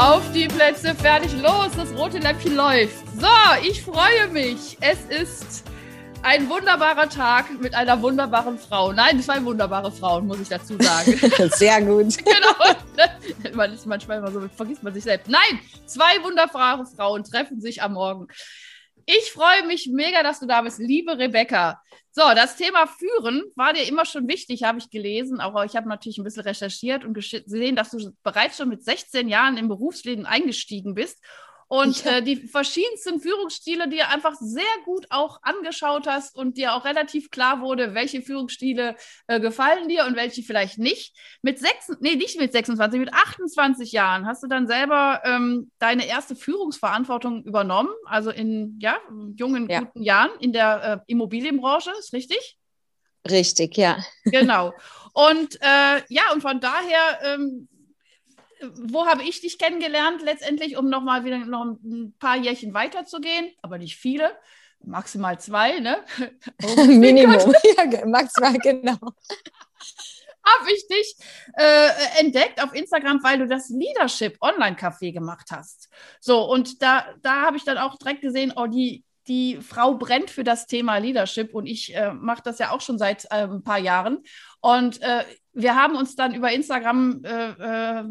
Auf die Plätze, fertig, los, das rote Läppchen läuft. So, ich freue mich. Es ist ein wunderbarer Tag mit einer wunderbaren Frau. Nein, zwei wunderbare Frauen, muss ich dazu sagen. Sehr gut. genau. Man ist manchmal immer so, vergisst man sich selbst. Nein, zwei wunderbare Frauen treffen sich am Morgen. Ich freue mich mega, dass du da bist, liebe Rebecca. So, das Thema Führen war dir immer schon wichtig, habe ich gelesen. Auch ich habe natürlich ein bisschen recherchiert und gesehen, dass du bereits schon mit 16 Jahren im Berufsleben eingestiegen bist und ja. äh, die verschiedensten Führungsstile, die einfach sehr gut auch angeschaut hast und dir auch relativ klar wurde, welche Führungsstile äh, gefallen dir und welche vielleicht nicht. Mit sechs, nee, nicht mit 26, mit 28 Jahren hast du dann selber ähm, deine erste Führungsverantwortung übernommen, also in ja, jungen, ja. guten Jahren in der äh, Immobilienbranche, ist richtig? Richtig, ja. Genau. Und äh, ja, und von daher ähm, wo habe ich dich kennengelernt letztendlich, um nochmal wieder noch ein paar Jährchen weiterzugehen, aber nicht viele, maximal zwei, ne? Minimum, ja, maximal, genau. habe ich dich äh, entdeckt auf Instagram, weil du das Leadership Online-Café gemacht hast. So, und da, da habe ich dann auch direkt gesehen, oh, die, die Frau brennt für das Thema Leadership und ich äh, mache das ja auch schon seit äh, ein paar Jahren. Und äh, wir haben uns dann über Instagram äh, äh,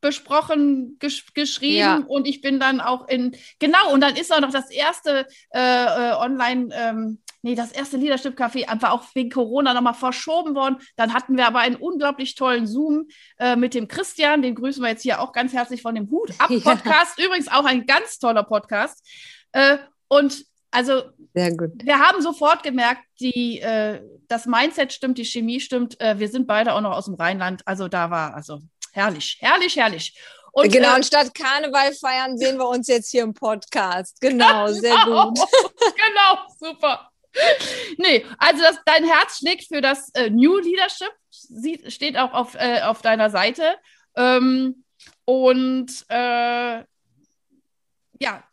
besprochen, gesch geschrieben ja. und ich bin dann auch in, genau, und dann ist auch noch das erste äh, äh, Online, ähm, nee, das erste Leadership Café einfach auch wegen Corona nochmal verschoben worden. Dann hatten wir aber einen unglaublich tollen Zoom äh, mit dem Christian, den grüßen wir jetzt hier auch ganz herzlich von dem Hut ab Podcast, ja. übrigens auch ein ganz toller Podcast. Äh, und also wir haben sofort gemerkt, die, äh, das Mindset stimmt, die Chemie stimmt. Äh, wir sind beide auch noch aus dem Rheinland. Also da war also herrlich, herrlich, herrlich. Und, genau, äh, statt Karneval feiern sehen wir uns jetzt hier im Podcast. Genau, genau sehr gut. genau, super. Nee, also das, dein Herz schlägt für das äh, New Leadership, Sie, steht auch auf, äh, auf deiner Seite. Ähm, und äh, ja,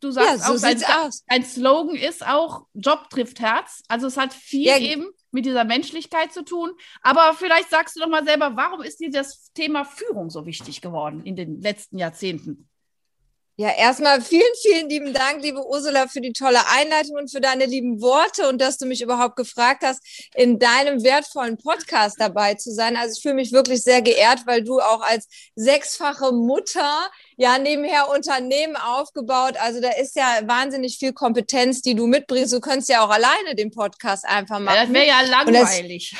du sagst ja, so auch, dein, dein, Slogan ist auch, Job trifft Herz. Also es hat viel ja. eben mit dieser Menschlichkeit zu tun. Aber vielleicht sagst du doch mal selber, warum ist dir das Thema Führung so wichtig geworden in den letzten Jahrzehnten? Ja, erstmal vielen, vielen lieben Dank, liebe Ursula, für die tolle Einleitung und für deine lieben Worte und dass du mich überhaupt gefragt hast, in deinem wertvollen Podcast dabei zu sein. Also ich fühle mich wirklich sehr geehrt, weil du auch als sechsfache Mutter ja nebenher Unternehmen aufgebaut. Also da ist ja wahnsinnig viel Kompetenz, die du mitbringst. Du könntest ja auch alleine den Podcast einfach machen. Ja, das wäre ja langweilig.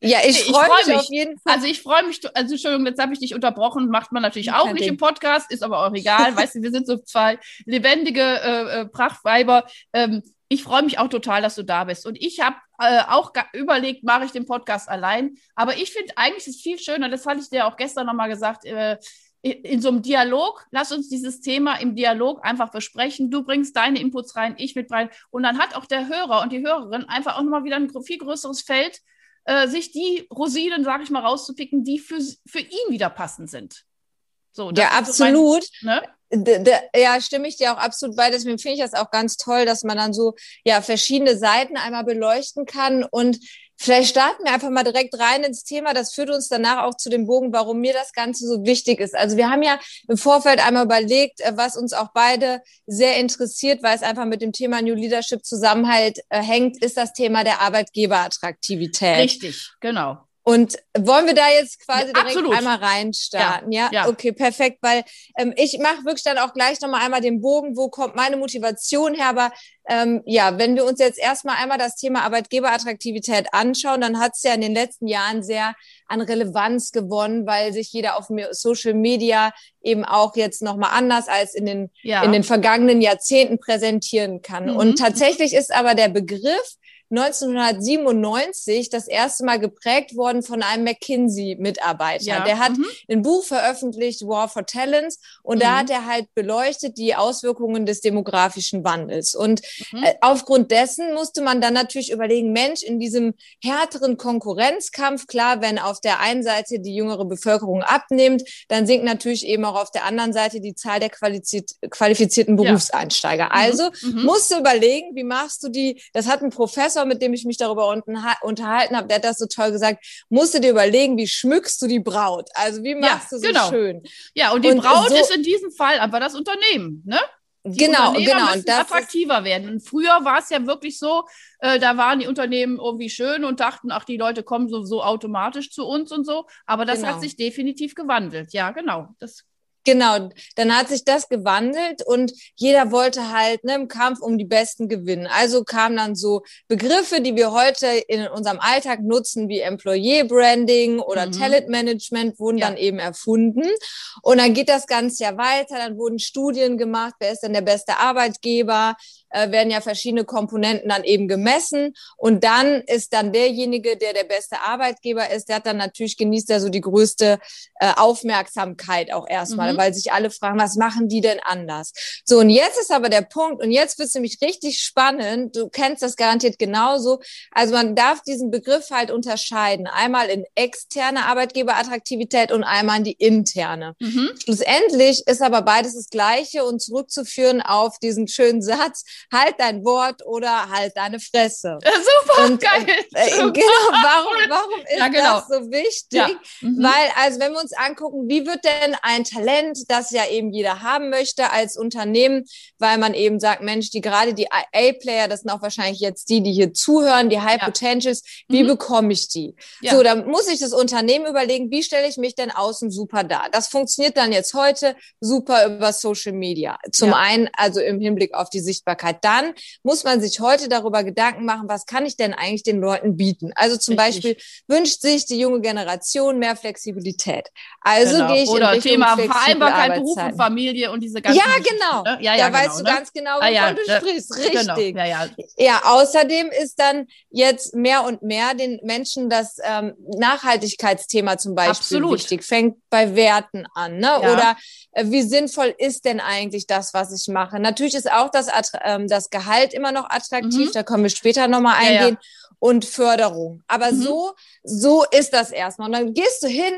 Ja, ich, ich freue freu mich, mich, auf jeden Fall. Also ich freue mich, also Entschuldigung, jetzt habe ich dich unterbrochen, macht man natürlich auch nicht Ding. im Podcast, ist aber auch egal. weißt du, wir sind so zwei lebendige äh, äh, Prachtweiber. Ähm, ich freue mich auch total, dass du da bist. Und ich habe äh, auch überlegt, mache ich den Podcast allein. Aber ich finde eigentlich ist es viel schöner, das hatte ich dir auch gestern nochmal gesagt, äh, in so einem Dialog, lass uns dieses Thema im Dialog einfach besprechen. Du bringst deine Inputs rein, ich mit rein. Und dann hat auch der Hörer und die Hörerin einfach auch nochmal wieder ein viel größeres Feld, äh, sich die Rosinen, sage ich mal, rauszupicken, die für, für ihn wieder passend sind. So, ja, absolut. So mein, ne? Ja, stimme ich dir auch absolut bei. Deswegen finde ich das auch ganz toll, dass man dann so ja verschiedene Seiten einmal beleuchten kann und Vielleicht starten wir einfach mal direkt rein ins Thema. Das führt uns danach auch zu dem Bogen, warum mir das Ganze so wichtig ist. Also wir haben ja im Vorfeld einmal überlegt, äh, was uns auch beide sehr interessiert, weil es einfach mit dem Thema New Leadership Zusammenhalt äh, hängt, ist das Thema der Arbeitgeberattraktivität. Richtig, genau. Und wollen wir da jetzt quasi direkt absolut. einmal reinstarten? Ja, ja? ja, okay, perfekt, weil ähm, ich mache wirklich dann auch gleich nochmal einmal den Bogen, wo kommt meine Motivation her, aber ähm, ja, wenn wir uns jetzt erstmal einmal das Thema Arbeitgeberattraktivität anschauen, dann hat es ja in den letzten Jahren sehr an Relevanz gewonnen, weil sich jeder auf Social Media eben auch jetzt nochmal anders als in den, ja. in den vergangenen Jahrzehnten präsentieren kann. Mhm. Und tatsächlich ist aber der Begriff 1997 das erste Mal geprägt worden von einem McKinsey-Mitarbeiter. Ja. Der hat mhm. ein Buch veröffentlicht, War for Talents, und mhm. da hat er halt beleuchtet die Auswirkungen des demografischen Wandels. Und mhm. äh, aufgrund dessen musste man dann natürlich überlegen, Mensch, in diesem härteren Konkurrenzkampf, klar, wenn auf der einen Seite die jüngere Bevölkerung abnimmt, dann sinkt natürlich eben auch auf der anderen Seite die Zahl der qualifizierten Berufseinsteiger. Ja. Also mhm. musst du überlegen, wie machst du die, das hat ein Professor, mit dem ich mich darüber unterhalten habe, der hat das so toll gesagt, musst du dir überlegen, wie schmückst du die Braut? Also wie machst ja, du sie genau. schön? Ja, und die und Braut so, ist in diesem Fall aber das Unternehmen, ne? Die genau, genau. Müssen attraktiver werden. Und früher war es ja wirklich so, äh, da waren die Unternehmen irgendwie schön und dachten, ach, die Leute kommen so, so automatisch zu uns und so. Aber das genau. hat sich definitiv gewandelt. Ja, genau. Das Genau, dann hat sich das gewandelt und jeder wollte halt ne, im Kampf um die Besten gewinnen. Also kamen dann so Begriffe, die wir heute in unserem Alltag nutzen, wie Employee Branding oder mhm. Talent Management, wurden ja. dann eben erfunden. Und dann geht das Ganze ja weiter, dann wurden Studien gemacht, wer ist denn der beste Arbeitgeber, äh, werden ja verschiedene Komponenten dann eben gemessen und dann ist dann derjenige, der der beste Arbeitgeber ist, der hat dann natürlich genießt er so die größte äh, Aufmerksamkeit auch erstmal, mhm. weil sich alle fragen, was machen die denn anders? So und jetzt ist aber der Punkt und jetzt wird es nämlich richtig spannend. Du kennst das garantiert genauso. Also man darf diesen Begriff halt unterscheiden, einmal in externe Arbeitgeberattraktivität und einmal in die interne. Mhm. Schlussendlich ist aber beides das Gleiche und zurückzuführen auf diesen schönen Satz, halt dein Wort oder halt deine Fresse. Super, und, geil. Äh, äh genau, warum, warum ist ja, genau. das so wichtig? Ja. Mhm. Weil, also wenn wir uns angucken, wie wird denn ein Talent, das ja eben jeder haben möchte als Unternehmen, weil man eben sagt, Mensch, die gerade die A-Player, das sind auch wahrscheinlich jetzt die, die hier zuhören, die High ja. Potentials, wie mhm. bekomme ich die? So, dann muss ich das Unternehmen überlegen, wie stelle ich mich denn außen super dar? Das funktioniert dann jetzt heute super über Social Media. Zum einen, also im Hinblick auf die Sichtbarkeit Sichtbarkeit. Dann muss man sich heute darüber Gedanken machen, was kann ich denn eigentlich den Leuten bieten? Also zum Richtig. Beispiel wünscht sich die junge Generation mehr Flexibilität. Also genau. gehe ich Oder in Richtung Thema Vereinbarkeit, Beruf und Familie und diese ganzen Ja, genau. Ne? Ja, ja, da genau, weißt du ne? ganz genau, wovon ah, ja, du sprichst. Genau. Richtig. Genau. Ja, ja. ja, außerdem ist dann jetzt mehr und mehr den Menschen das ähm, Nachhaltigkeitsthema zum Beispiel Absolut. wichtig. Fängt bei Werten an. Ne? Oder wie sinnvoll ist denn eigentlich das, was ich mache? Natürlich ist auch das ähm, das Gehalt immer noch attraktiv, mhm. da können wir später nochmal eingehen. Ja, ja. Und Förderung. Aber mhm. so, so ist das erstmal. Und dann gehst du hin,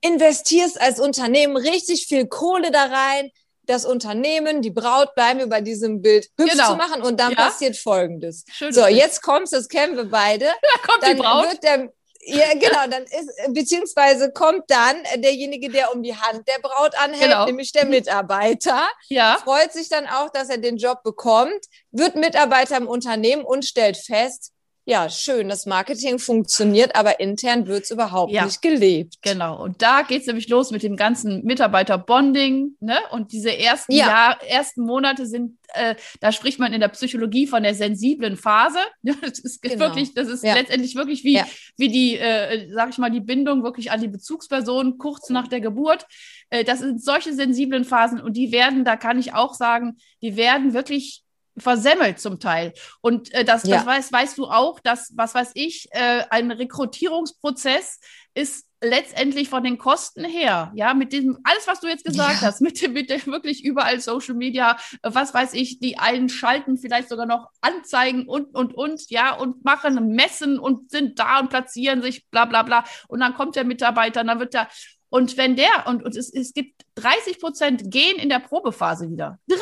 investierst als Unternehmen richtig viel Kohle da rein, das Unternehmen, die Braut, bleiben wir bei diesem Bild hübsch genau. zu machen und dann ja. passiert Folgendes. Schön so, jetzt kommt's, das kennen wir beide. Da kommt dann die Braut. Wird der, ja, genau, dann ist, beziehungsweise kommt dann derjenige, der um die Hand der Braut anhält, genau. nämlich der Mitarbeiter. Ja. Freut sich dann auch, dass er den Job bekommt, wird Mitarbeiter im Unternehmen und stellt fest, ja, schön, das Marketing funktioniert, aber intern wird es überhaupt ja, nicht gelebt. Genau. Und da geht es nämlich los mit dem ganzen Mitarbeiterbonding. Ne? Und diese ersten, ja. Jahr, ersten Monate sind, äh, da spricht man in der Psychologie von der sensiblen Phase. Das ist genau. wirklich, das ist ja. letztendlich wirklich wie, wie die, äh, sag ich mal, die Bindung wirklich an die Bezugsperson kurz nach der Geburt. Äh, das sind solche sensiblen Phasen und die werden, da kann ich auch sagen, die werden wirklich versemmelt zum Teil. Und äh, das, ja. das weißt, weißt du auch, dass, was weiß ich, äh, ein Rekrutierungsprozess ist letztendlich von den Kosten her, ja, mit dem, alles, was du jetzt gesagt ja. hast, mit dem, mit dem wirklich überall Social Media, äh, was weiß ich, die einen schalten vielleicht sogar noch Anzeigen und, und, und, ja, und machen Messen und sind da und platzieren sich, bla, bla, bla. Und dann kommt der Mitarbeiter, und dann wird der, und wenn der, und, und es, es gibt 30 Prozent gehen in der Probephase wieder. 30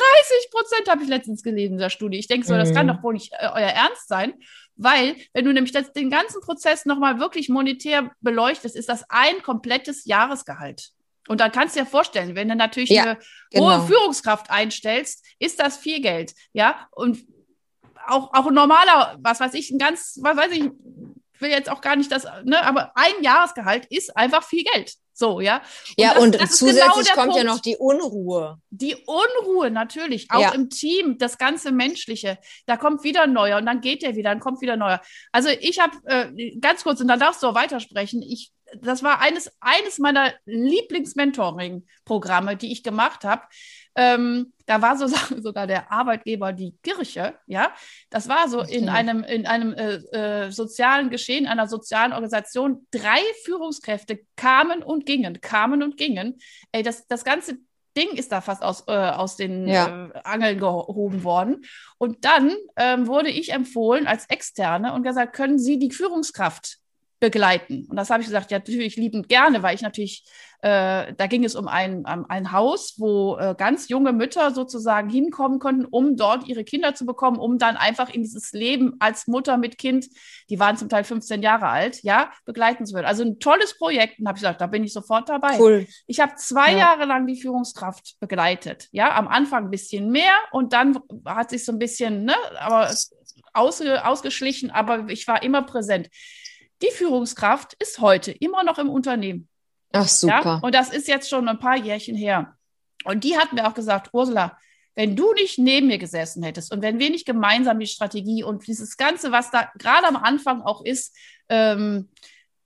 Prozent habe ich letztens gelesen in der Studie. Ich denke so, mhm. das kann mhm. doch wohl nicht äh, euer Ernst sein. Weil, wenn du nämlich das, den ganzen Prozess nochmal wirklich monetär beleuchtest, ist das ein komplettes Jahresgehalt. Und dann kannst du dir vorstellen, wenn du natürlich ja, eine genau. hohe Führungskraft einstellst, ist das viel Geld. Ja, und auch, auch ein normaler, was weiß ich, ein ganz, was weiß ich, will jetzt auch gar nicht das, ne, aber ein Jahresgehalt ist einfach viel Geld. So, ja. Und ja, das, und das genau zusätzlich genau kommt Punkt. ja noch die Unruhe. Die Unruhe natürlich, auch ja. im Team, das ganze Menschliche. Da kommt wieder neuer und dann geht der wieder, dann kommt wieder neuer. Also ich habe äh, ganz kurz, und dann darfst du auch weitersprechen, ich das war eines, eines meiner Lieblings-Mentoring-Programme, die ich gemacht habe. Ähm, da war so, sogar der Arbeitgeber die Kirche, ja. Das war so in einem, in einem äh, äh, sozialen Geschehen, einer sozialen Organisation. Drei Führungskräfte kamen und gingen, kamen und gingen. Ey, das, das ganze Ding ist da fast aus, äh, aus den ja. äh, Angeln gehoben worden. Und dann ähm, wurde ich empfohlen als Externe und gesagt, können Sie die Führungskraft begleiten. Und das habe ich gesagt, ja, natürlich liebend gerne, weil ich natürlich, äh, da ging es um ein, um ein Haus, wo äh, ganz junge Mütter sozusagen hinkommen konnten, um dort ihre Kinder zu bekommen, um dann einfach in dieses Leben als Mutter mit Kind, die waren zum Teil 15 Jahre alt, ja, begleiten zu werden. Also ein tolles Projekt. Und habe ich gesagt, da bin ich sofort dabei. Cool. Ich habe zwei ja. Jahre lang die Führungskraft begleitet. Ja, am Anfang ein bisschen mehr und dann hat sich so ein bisschen, ne, aber ausge, ausgeschlichen, aber ich war immer präsent. Die Führungskraft ist heute immer noch im Unternehmen. Ach, super. Ja? Und das ist jetzt schon ein paar Jährchen her. Und die hat mir auch gesagt, Ursula, wenn du nicht neben mir gesessen hättest und wenn wir nicht gemeinsam die Strategie und dieses Ganze, was da gerade am Anfang auch ist, ähm,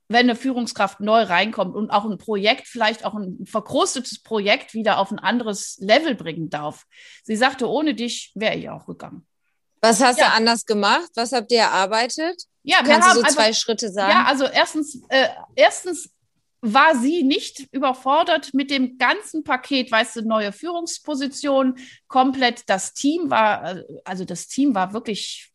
wenn eine Führungskraft neu reinkommt und auch ein Projekt, vielleicht auch ein verkrustetes Projekt wieder auf ein anderes Level bringen darf. Sie sagte, ohne dich wäre ich auch gegangen. Was hast ja. du anders gemacht? Was habt ihr erarbeitet? Ja, Kannst du so zwei Schritte sagen? Ja, also erstens, äh, erstens war sie nicht überfordert mit dem ganzen Paket, weißt du, neue Führungsposition, komplett das Team war, äh, also das Team war wirklich,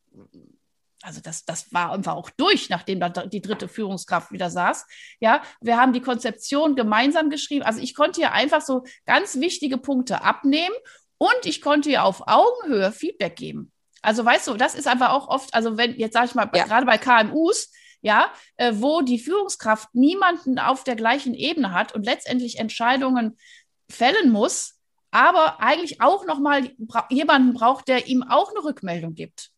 also das, das war einfach auch durch, nachdem da die dritte Führungskraft wieder saß. Ja, wir haben die Konzeption gemeinsam geschrieben. Also ich konnte ihr einfach so ganz wichtige Punkte abnehmen und ich konnte ihr auf Augenhöhe Feedback geben. Also weißt du, das ist einfach auch oft, also wenn, jetzt sage ich mal, ja. gerade bei KMUs, ja, äh, wo die Führungskraft niemanden auf der gleichen Ebene hat und letztendlich Entscheidungen fällen muss, aber eigentlich auch nochmal bra jemanden braucht, der ihm auch eine Rückmeldung gibt.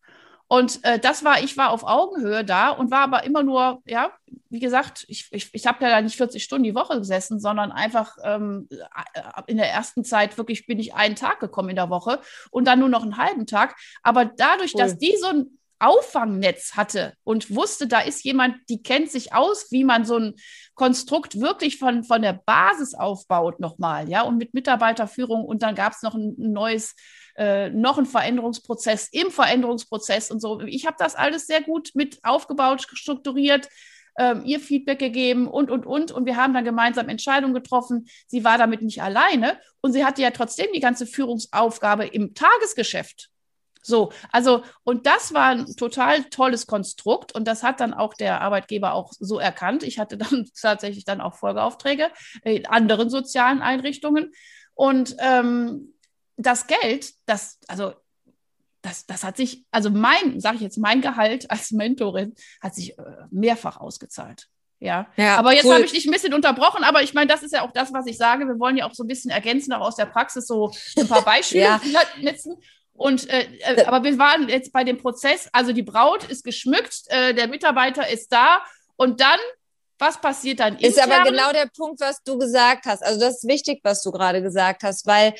Und äh, das war, ich war auf Augenhöhe da und war aber immer nur, ja, wie gesagt, ich, ich, ich habe ja da nicht 40 Stunden die Woche gesessen, sondern einfach ähm, äh, in der ersten Zeit wirklich bin ich einen Tag gekommen in der Woche und dann nur noch einen halben Tag. Aber dadurch, cool. dass die so ein Auffangnetz hatte und wusste, da ist jemand, die kennt sich aus, wie man so ein Konstrukt wirklich von, von der Basis aufbaut nochmal, ja, und mit Mitarbeiterführung und dann gab es noch ein, ein neues äh, noch ein Veränderungsprozess im Veränderungsprozess und so. Ich habe das alles sehr gut mit aufgebaut, strukturiert, ähm, ihr Feedback gegeben und, und, und. Und wir haben dann gemeinsam Entscheidungen getroffen. Sie war damit nicht alleine und sie hatte ja trotzdem die ganze Führungsaufgabe im Tagesgeschäft. So, also, und das war ein total tolles Konstrukt und das hat dann auch der Arbeitgeber auch so erkannt. Ich hatte dann tatsächlich dann auch Folgeaufträge in anderen sozialen Einrichtungen. Und ähm, das Geld, das, also das, das hat sich, also mein, sage ich jetzt, mein Gehalt als Mentorin hat sich äh, mehrfach ausgezahlt. Ja. ja aber jetzt cool. habe ich dich ein bisschen unterbrochen, aber ich meine, das ist ja auch das, was ich sage. Wir wollen ja auch so ein bisschen ergänzen, auch aus der Praxis so ein paar Beispiele ja. nutzen. Und äh, äh, aber wir waren jetzt bei dem Prozess, also die Braut ist geschmückt, äh, der Mitarbeiter ist da und dann was passiert dann intern? Ist aber genau der Punkt, was du gesagt hast. Also das ist wichtig, was du gerade gesagt hast, weil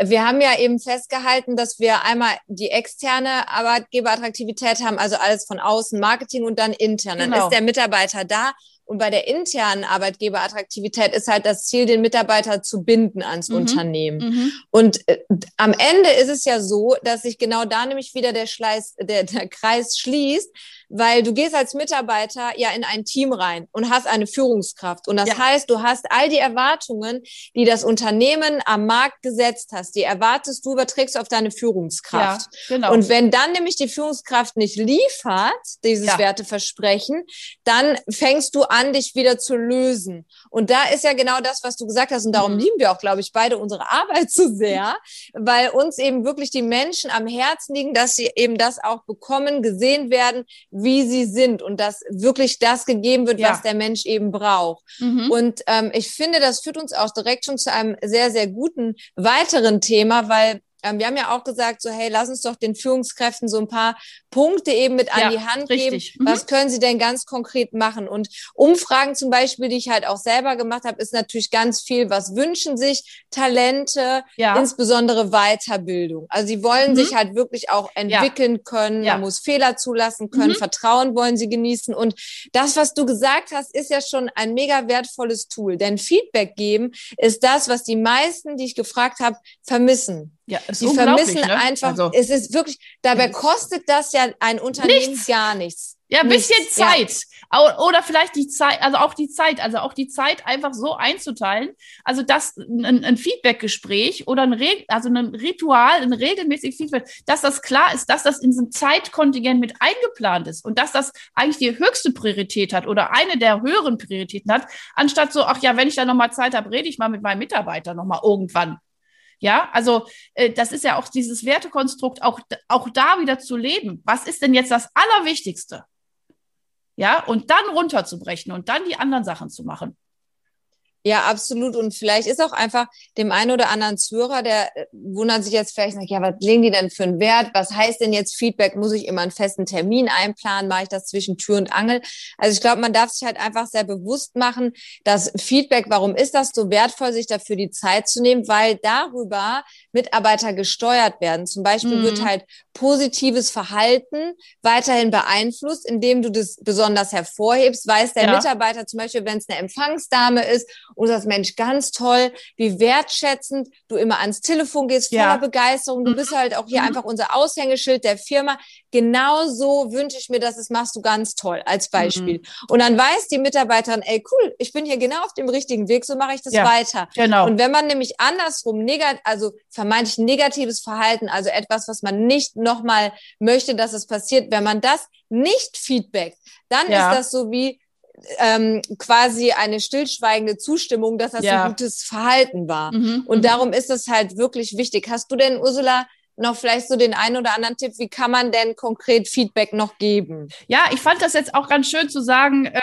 wir haben ja eben festgehalten, dass wir einmal die externe Arbeitgeberattraktivität haben, also alles von außen, Marketing und dann intern. Dann genau. ist der Mitarbeiter da und bei der internen Arbeitgeberattraktivität ist halt das Ziel, den Mitarbeiter zu binden ans mhm. Unternehmen. Mhm. Und äh, am Ende ist es ja so, dass sich genau da nämlich wieder der, Schleiß, der, der Kreis schließt, weil du gehst als Mitarbeiter ja in ein Team rein und hast eine Führungskraft. Und das ja. heißt, du hast all die Erwartungen, die das Unternehmen am Markt gesetzt hast, die erwartest du, überträgst du auf deine Führungskraft. Ja, genau. Und wenn dann nämlich die Führungskraft nicht liefert, dieses ja. Werteversprechen, dann fängst du an, dich wieder zu lösen. Und da ist ja genau das, was du gesagt hast. Und darum mhm. lieben wir auch, glaube ich, beide unsere Arbeit so sehr, weil uns eben wirklich die Menschen am Herzen liegen, dass sie eben das auch bekommen, gesehen werden, wie sie sind und dass wirklich das gegeben wird, ja. was der Mensch eben braucht. Mhm. Und ähm, ich finde, das führt uns auch direkt schon zu einem sehr, sehr guten weiteren Thema, weil ähm, wir haben ja auch gesagt, so hey, lass uns doch den Führungskräften so ein paar Punkte eben mit ja, an die Hand richtig. geben. Mhm. Was können sie denn ganz konkret machen? Und Umfragen zum Beispiel, die ich halt auch selber gemacht habe, ist natürlich ganz viel, was wünschen sich Talente, ja. insbesondere Weiterbildung. Also sie wollen mhm. sich halt wirklich auch entwickeln ja. können, man muss Fehler zulassen können, mhm. Vertrauen wollen sie genießen. Und das, was du gesagt hast, ist ja schon ein mega wertvolles Tool. Denn Feedback geben ist das, was die meisten, die ich gefragt habe, vermissen. Ja, die vermissen ne? einfach, also, es ist wirklich, dabei kostet das ja ein Unternehmen nichts. gar nichts. Ja, ein bisschen Zeit. Ja. Oder vielleicht die Zeit, also auch die Zeit, also auch die Zeit einfach so einzuteilen. Also dass ein, ein Feedbackgespräch oder ein, Re also ein Ritual, ein regelmäßiges Feedback, dass das klar ist, dass das in diesem Zeitkontingent mit eingeplant ist und dass das eigentlich die höchste Priorität hat oder eine der höheren Prioritäten hat, anstatt so, ach ja, wenn ich da nochmal Zeit habe, rede ich mal mit meinem Mitarbeiter nochmal irgendwann. Ja, also äh, das ist ja auch dieses Wertekonstrukt, auch, auch da wieder zu leben. Was ist denn jetzt das Allerwichtigste? Ja, und dann runterzubrechen und dann die anderen Sachen zu machen. Ja, absolut. Und vielleicht ist auch einfach dem einen oder anderen Zuhörer, der äh, wundert sich jetzt vielleicht, ja, was legen die denn für einen Wert? Was heißt denn jetzt Feedback? Muss ich immer einen festen Termin einplanen? Mache ich das zwischen Tür und Angel? Also ich glaube, man darf sich halt einfach sehr bewusst machen, dass Feedback, warum ist das so wertvoll, sich dafür die Zeit zu nehmen? Weil darüber Mitarbeiter gesteuert werden. Zum Beispiel mhm. wird halt positives Verhalten weiterhin beeinflusst, indem du das besonders hervorhebst. Weiß der ja. Mitarbeiter zum Beispiel, wenn es eine Empfangsdame ist und sagst, Mensch, ganz toll, wie wertschätzend du immer ans Telefon gehst, voller ja. Begeisterung. Du mhm. bist halt auch hier mhm. einfach unser Aushängeschild der Firma. Genau so wünsche ich mir, dass es machst du ganz toll als Beispiel. Mhm. Und dann weiß die Mitarbeiterin, ey, cool, ich bin hier genau auf dem richtigen Weg, so mache ich das ja, weiter. Genau. Und wenn man nämlich andersrum negat also vermeintlich negatives Verhalten, also etwas, was man nicht nochmal möchte, dass es passiert, wenn man das nicht feedbackt, dann ja. ist das so wie, ähm, quasi eine stillschweigende Zustimmung, dass das ja. ein gutes Verhalten war. Mhm. Und mhm. darum ist es halt wirklich wichtig. Hast du denn, Ursula, noch vielleicht so den einen oder anderen Tipp, wie kann man denn konkret Feedback noch geben? Ja, ich fand das jetzt auch ganz schön zu sagen, äh,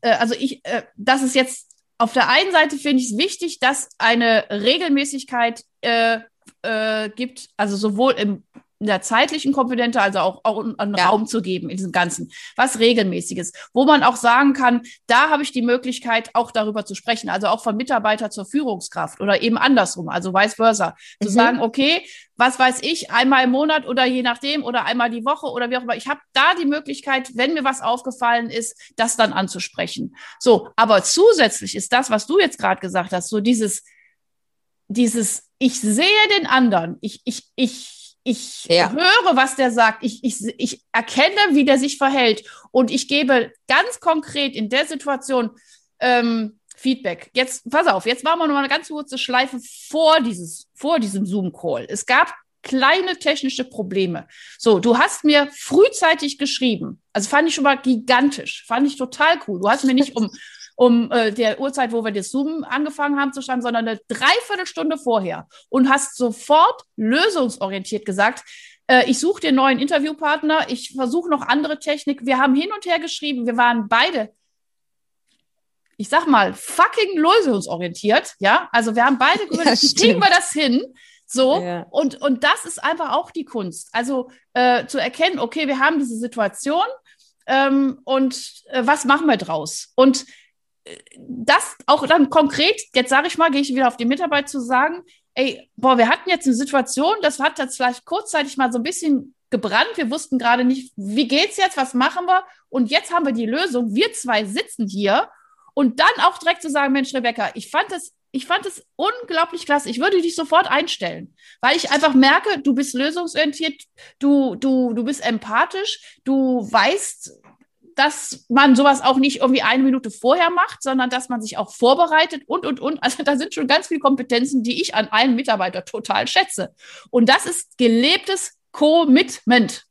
äh, also ich, äh, das ist jetzt auf der einen Seite finde ich es wichtig, dass eine Regelmäßigkeit äh, äh, gibt, also sowohl im in der zeitlichen Komponente, also auch, auch einen ja. Raum zu geben in diesem Ganzen, was regelmäßiges, wo man auch sagen kann, da habe ich die Möglichkeit, auch darüber zu sprechen, also auch von Mitarbeiter zur Führungskraft oder eben andersrum, also vice versa, mhm. zu sagen, okay, was weiß ich, einmal im Monat oder je nachdem oder einmal die Woche oder wie auch immer. Ich habe da die Möglichkeit, wenn mir was aufgefallen ist, das dann anzusprechen. So, aber zusätzlich ist das, was du jetzt gerade gesagt hast, so dieses, dieses, ich sehe den anderen, ich, ich, ich ich ja. höre, was der sagt. Ich, ich, ich erkenne, wie der sich verhält. Und ich gebe ganz konkret in der Situation ähm, Feedback. Jetzt, pass auf, jetzt machen wir noch mal eine ganz kurze Schleife vor, dieses, vor diesem Zoom-Call. Es gab kleine technische Probleme. So, du hast mir frühzeitig geschrieben. Also fand ich schon mal gigantisch. Fand ich total cool. Du hast mir nicht um um äh, der Uhrzeit, wo wir das Zoom angefangen haben zu schreiben, sondern eine Dreiviertelstunde vorher und hast sofort lösungsorientiert gesagt, äh, ich suche den neuen Interviewpartner, ich versuche noch andere Technik. Wir haben hin und her geschrieben, wir waren beide ich sag mal, fucking lösungsorientiert, ja. Also wir haben beide gesagt, ja, kriegen wir das hin. So, ja. und, und das ist einfach auch die Kunst. Also äh, zu erkennen, okay, wir haben diese Situation ähm, und äh, was machen wir draus? Und das auch dann konkret, jetzt sage ich mal, gehe ich wieder auf die Mitarbeit zu sagen, ey, boah, wir hatten jetzt eine Situation, das hat jetzt vielleicht kurzzeitig mal so ein bisschen gebrannt, wir wussten gerade nicht, wie geht's jetzt, was machen wir? Und jetzt haben wir die Lösung, wir zwei sitzen hier und dann auch direkt zu sagen, Mensch, Rebecca, ich fand es ich fand es unglaublich klasse. Ich würde dich sofort einstellen, weil ich einfach merke, du bist lösungsorientiert, du, du, du bist empathisch, du weißt, dass man sowas auch nicht irgendwie eine Minute vorher macht, sondern dass man sich auch vorbereitet und, und, und. Also da sind schon ganz viele Kompetenzen, die ich an einem Mitarbeiter total schätze. Und das ist gelebtes Commitment.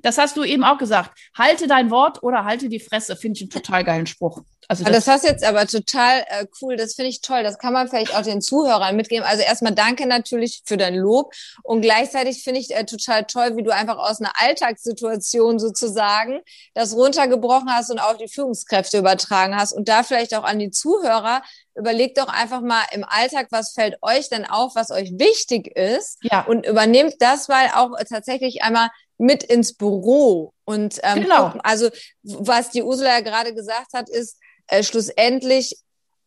Das hast du eben auch gesagt. Halte dein Wort oder halte die Fresse. Finde ich einen total geilen Spruch. Also das, das hast jetzt aber total äh, cool. Das finde ich toll. Das kann man vielleicht auch den Zuhörern mitgeben. Also erstmal danke natürlich für dein Lob und gleichzeitig finde ich äh, total toll, wie du einfach aus einer Alltagssituation sozusagen das runtergebrochen hast und auf die Führungskräfte übertragen hast und da vielleicht auch an die Zuhörer überlegt doch einfach mal im Alltag, was fällt euch denn auf, was euch wichtig ist ja. und übernehmt das mal auch tatsächlich einmal mit ins Büro und ähm, genau. Gucken. also was die Ursula ja gerade gesagt hat, ist äh, schlussendlich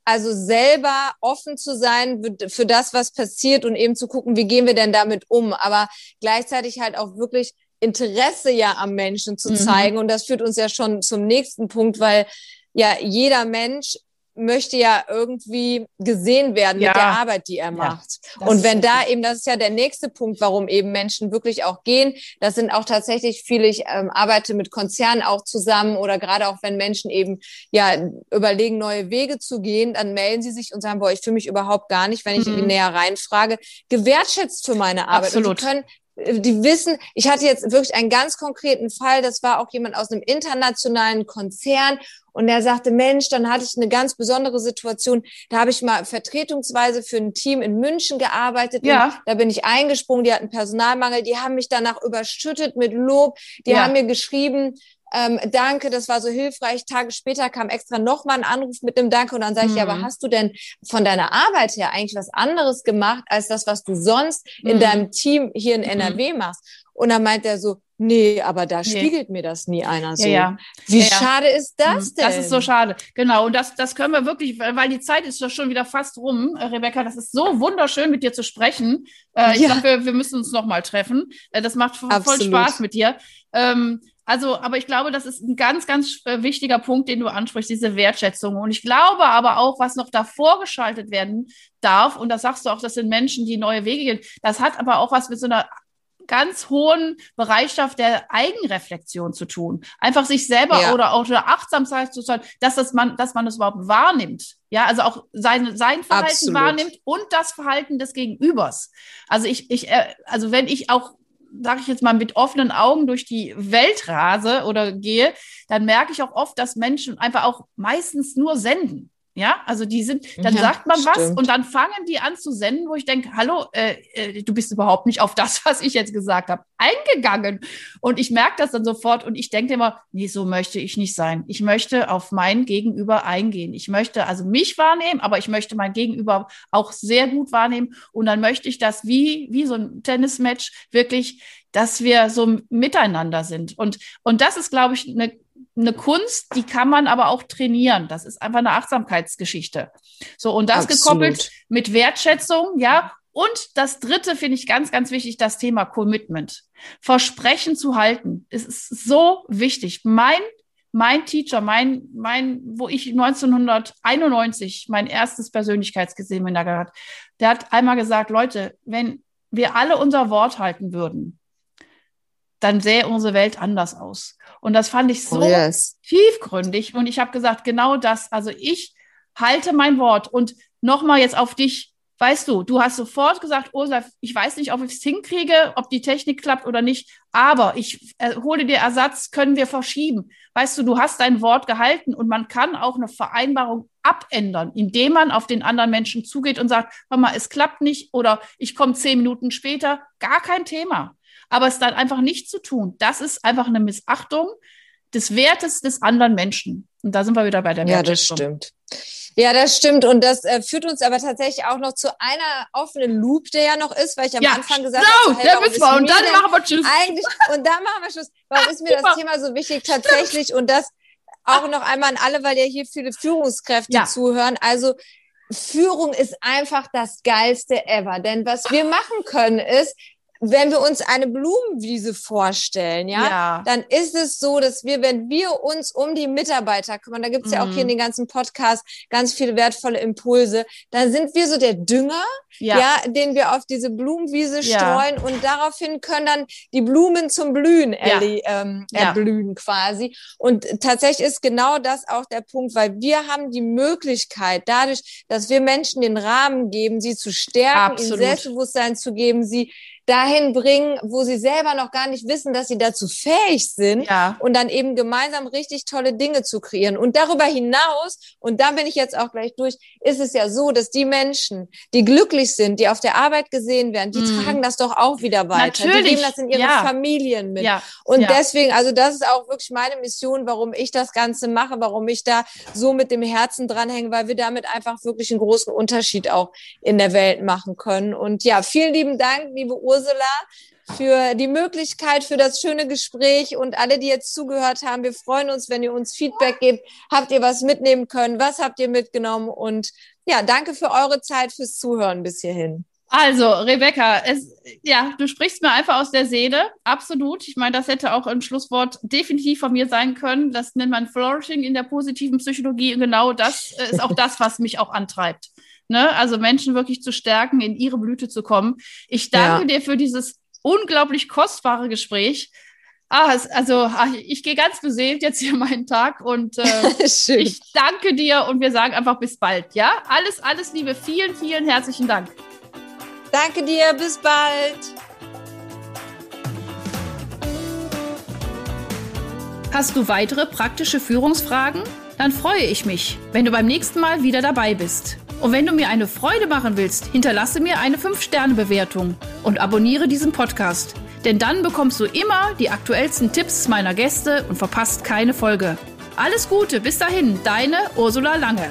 also selber offen zu sein für das, was passiert und eben zu gucken, wie gehen wir denn damit um, aber gleichzeitig halt auch wirklich Interesse ja am Menschen zu mhm. zeigen und das führt uns ja schon zum nächsten Punkt, weil ja jeder Mensch möchte ja irgendwie gesehen werden ja. mit der Arbeit, die er macht. Ja, und wenn da eben, das ist ja der nächste Punkt, warum eben Menschen wirklich auch gehen, das sind auch tatsächlich viele, ich ähm, arbeite mit Konzernen auch zusammen oder gerade auch wenn Menschen eben ja überlegen, neue Wege zu gehen, dann melden sie sich und sagen, boah, ich fühle mich überhaupt gar nicht, wenn ich mhm. näher reinfrage, gewertschätzt für meine Arbeit. Absolut. Und die können die wissen, ich hatte jetzt wirklich einen ganz konkreten Fall, das war auch jemand aus einem internationalen Konzern und er sagte, Mensch, dann hatte ich eine ganz besondere Situation. Da habe ich mal vertretungsweise für ein Team in München gearbeitet. Ja. Da bin ich eingesprungen, die hatten Personalmangel, die haben mich danach überschüttet mit Lob, die ja. haben mir geschrieben, ähm, danke, das war so hilfreich. Tage später kam extra nochmal ein Anruf mit einem Danke und dann sage ich, mhm. ja, aber mhm. hast du denn von deiner Arbeit her eigentlich was anderes gemacht als das, was du sonst mhm. in deinem Team hier in NRW mhm. machst? Und dann meint er so, Nee, aber da nee. spiegelt mir das nie einer so. Ja, ja. Wie ja, schade ist das denn? Das ist so schade. Genau. Und das, das können wir wirklich, weil die Zeit ist doch schon wieder fast rum. Äh, Rebecca, das ist so wunderschön, mit dir zu sprechen. Äh, ich glaube, wir, wir müssen uns noch mal treffen. Äh, das macht Absolut. voll Spaß mit dir. Ähm, also, aber ich glaube, das ist ein ganz, ganz äh, wichtiger Punkt, den du ansprichst, diese Wertschätzung. Und ich glaube aber auch, was noch davor geschaltet werden darf, und das sagst du auch, das sind Menschen, die neue Wege gehen, das hat aber auch was mit so einer ganz hohen Bereitschaft der Eigenreflexion zu tun. Einfach sich selber ja. oder auch der Achtsamkeit zu sein, dass das man, dass man das überhaupt wahrnimmt. Ja, also auch sein, sein Verhalten Absolut. wahrnimmt und das Verhalten des Gegenübers. Also ich, ich, äh, also wenn ich auch sage ich jetzt mal, mit offenen Augen durch die Welt rase oder gehe, dann merke ich auch oft, dass Menschen einfach auch meistens nur senden. Ja, also die sind, dann ja, sagt man stimmt. was und dann fangen die an zu senden, wo ich denke, hallo, äh, äh, du bist überhaupt nicht auf das, was ich jetzt gesagt habe, eingegangen. Und ich merke das dann sofort und ich denke immer, nee, so möchte ich nicht sein. Ich möchte auf mein Gegenüber eingehen. Ich möchte also mich wahrnehmen, aber ich möchte mein Gegenüber auch sehr gut wahrnehmen. Und dann möchte ich das wie, wie so ein Tennismatch wirklich, dass wir so miteinander sind. Und, und das ist, glaube ich, eine eine Kunst, die kann man aber auch trainieren. Das ist einfach eine Achtsamkeitsgeschichte. So, und das Absolut. gekoppelt mit Wertschätzung, ja. Und das dritte finde ich ganz, ganz wichtig, das Thema Commitment. Versprechen zu halten. Es ist so wichtig. Mein, mein Teacher, mein, mein, wo ich 1991 mein erstes Persönlichkeitsseminar gehabt, der hat einmal gesagt, Leute, wenn wir alle unser Wort halten würden, dann sähe unsere Welt anders aus. Und das fand ich so oh yes. tiefgründig. Und ich habe gesagt, genau das. Also ich halte mein Wort. Und nochmal jetzt auf dich. Weißt du, du hast sofort gesagt, Ursula, ich weiß nicht, ob ich es hinkriege, ob die Technik klappt oder nicht, aber ich äh, hole dir Ersatz, können wir verschieben. Weißt du, du hast dein Wort gehalten und man kann auch eine Vereinbarung abändern, indem man auf den anderen Menschen zugeht und sagt, mal, es klappt nicht oder ich komme zehn Minuten später. Gar kein Thema aber es dann einfach nicht zu tun, das ist einfach eine Missachtung des Wertes des anderen Menschen. Und da sind wir wieder bei der. Ja, das stimmt. Ja, das stimmt. Und das äh, führt uns aber tatsächlich auch noch zu einer offenen Loop, der ja noch ist, weil ich am ja, Anfang gesagt habe, so, hey, wir. Und dann machen wir Tschüss. Eigentlich, und dann machen wir Schluss. Warum ist mir das Thema so wichtig tatsächlich? Und das auch noch einmal an alle, weil ja hier viele Führungskräfte ja. zuhören. Also Führung ist einfach das geilste ever. Denn was wir machen können, ist, wenn wir uns eine Blumenwiese vorstellen, ja, ja, dann ist es so, dass wir, wenn wir uns um die Mitarbeiter kümmern, da gibt's mhm. ja auch hier in mhm. den ganzen Podcast ganz viele wertvolle Impulse, dann sind wir so der Dünger, ja, ja den wir auf diese Blumenwiese streuen ja. und daraufhin können dann die Blumen zum Blühen erle ähm, erblühen quasi. Und tatsächlich ist genau das auch der Punkt, weil wir haben die Möglichkeit, dadurch, dass wir Menschen den Rahmen geben, sie zu stärken, Absolut. ihnen Selbstbewusstsein zu geben, sie dahin bringen, wo sie selber noch gar nicht wissen, dass sie dazu fähig sind ja. und dann eben gemeinsam richtig tolle Dinge zu kreieren. Und darüber hinaus, und da bin ich jetzt auch gleich durch, ist es ja so, dass die Menschen, die glücklich sind, die auf der Arbeit gesehen werden, die mm. tragen das doch auch wieder weiter. Natürlich. Die geben das in ihre ja. Familien mit. Ja. Und deswegen, also das ist auch wirklich meine Mission, warum ich das Ganze mache, warum ich da so mit dem Herzen dranhänge, weil wir damit einfach wirklich einen großen Unterschied auch in der Welt machen können. Und ja, vielen lieben Dank, liebe Ursula, für die Möglichkeit, für das schöne Gespräch und alle, die jetzt zugehört haben. Wir freuen uns, wenn ihr uns Feedback gebt. Habt ihr was mitnehmen können? Was habt ihr mitgenommen? Und ja, danke für eure Zeit, fürs Zuhören bis hierhin. Also, Rebecca, es, ja, du sprichst mir einfach aus der Seele. Absolut. Ich meine, das hätte auch ein Schlusswort definitiv von mir sein können. Das nennt man Flourishing in der positiven Psychologie. Genau das äh, ist auch das, was mich auch antreibt. Ne? Also Menschen wirklich zu stärken, in ihre Blüte zu kommen. Ich danke ja. dir für dieses unglaublich kostbare Gespräch. Ah, also ach, ich gehe ganz beseelt jetzt hier meinen Tag und äh, ich danke dir und wir sagen einfach bis bald. Ja, alles, alles Liebe. Vielen, vielen herzlichen Dank. Danke dir, bis bald. Hast du weitere praktische Führungsfragen? Dann freue ich mich, wenn du beim nächsten Mal wieder dabei bist. Und wenn du mir eine Freude machen willst, hinterlasse mir eine 5-Sterne-Bewertung und abonniere diesen Podcast. Denn dann bekommst du immer die aktuellsten Tipps meiner Gäste und verpasst keine Folge. Alles Gute, bis dahin, deine Ursula Lange.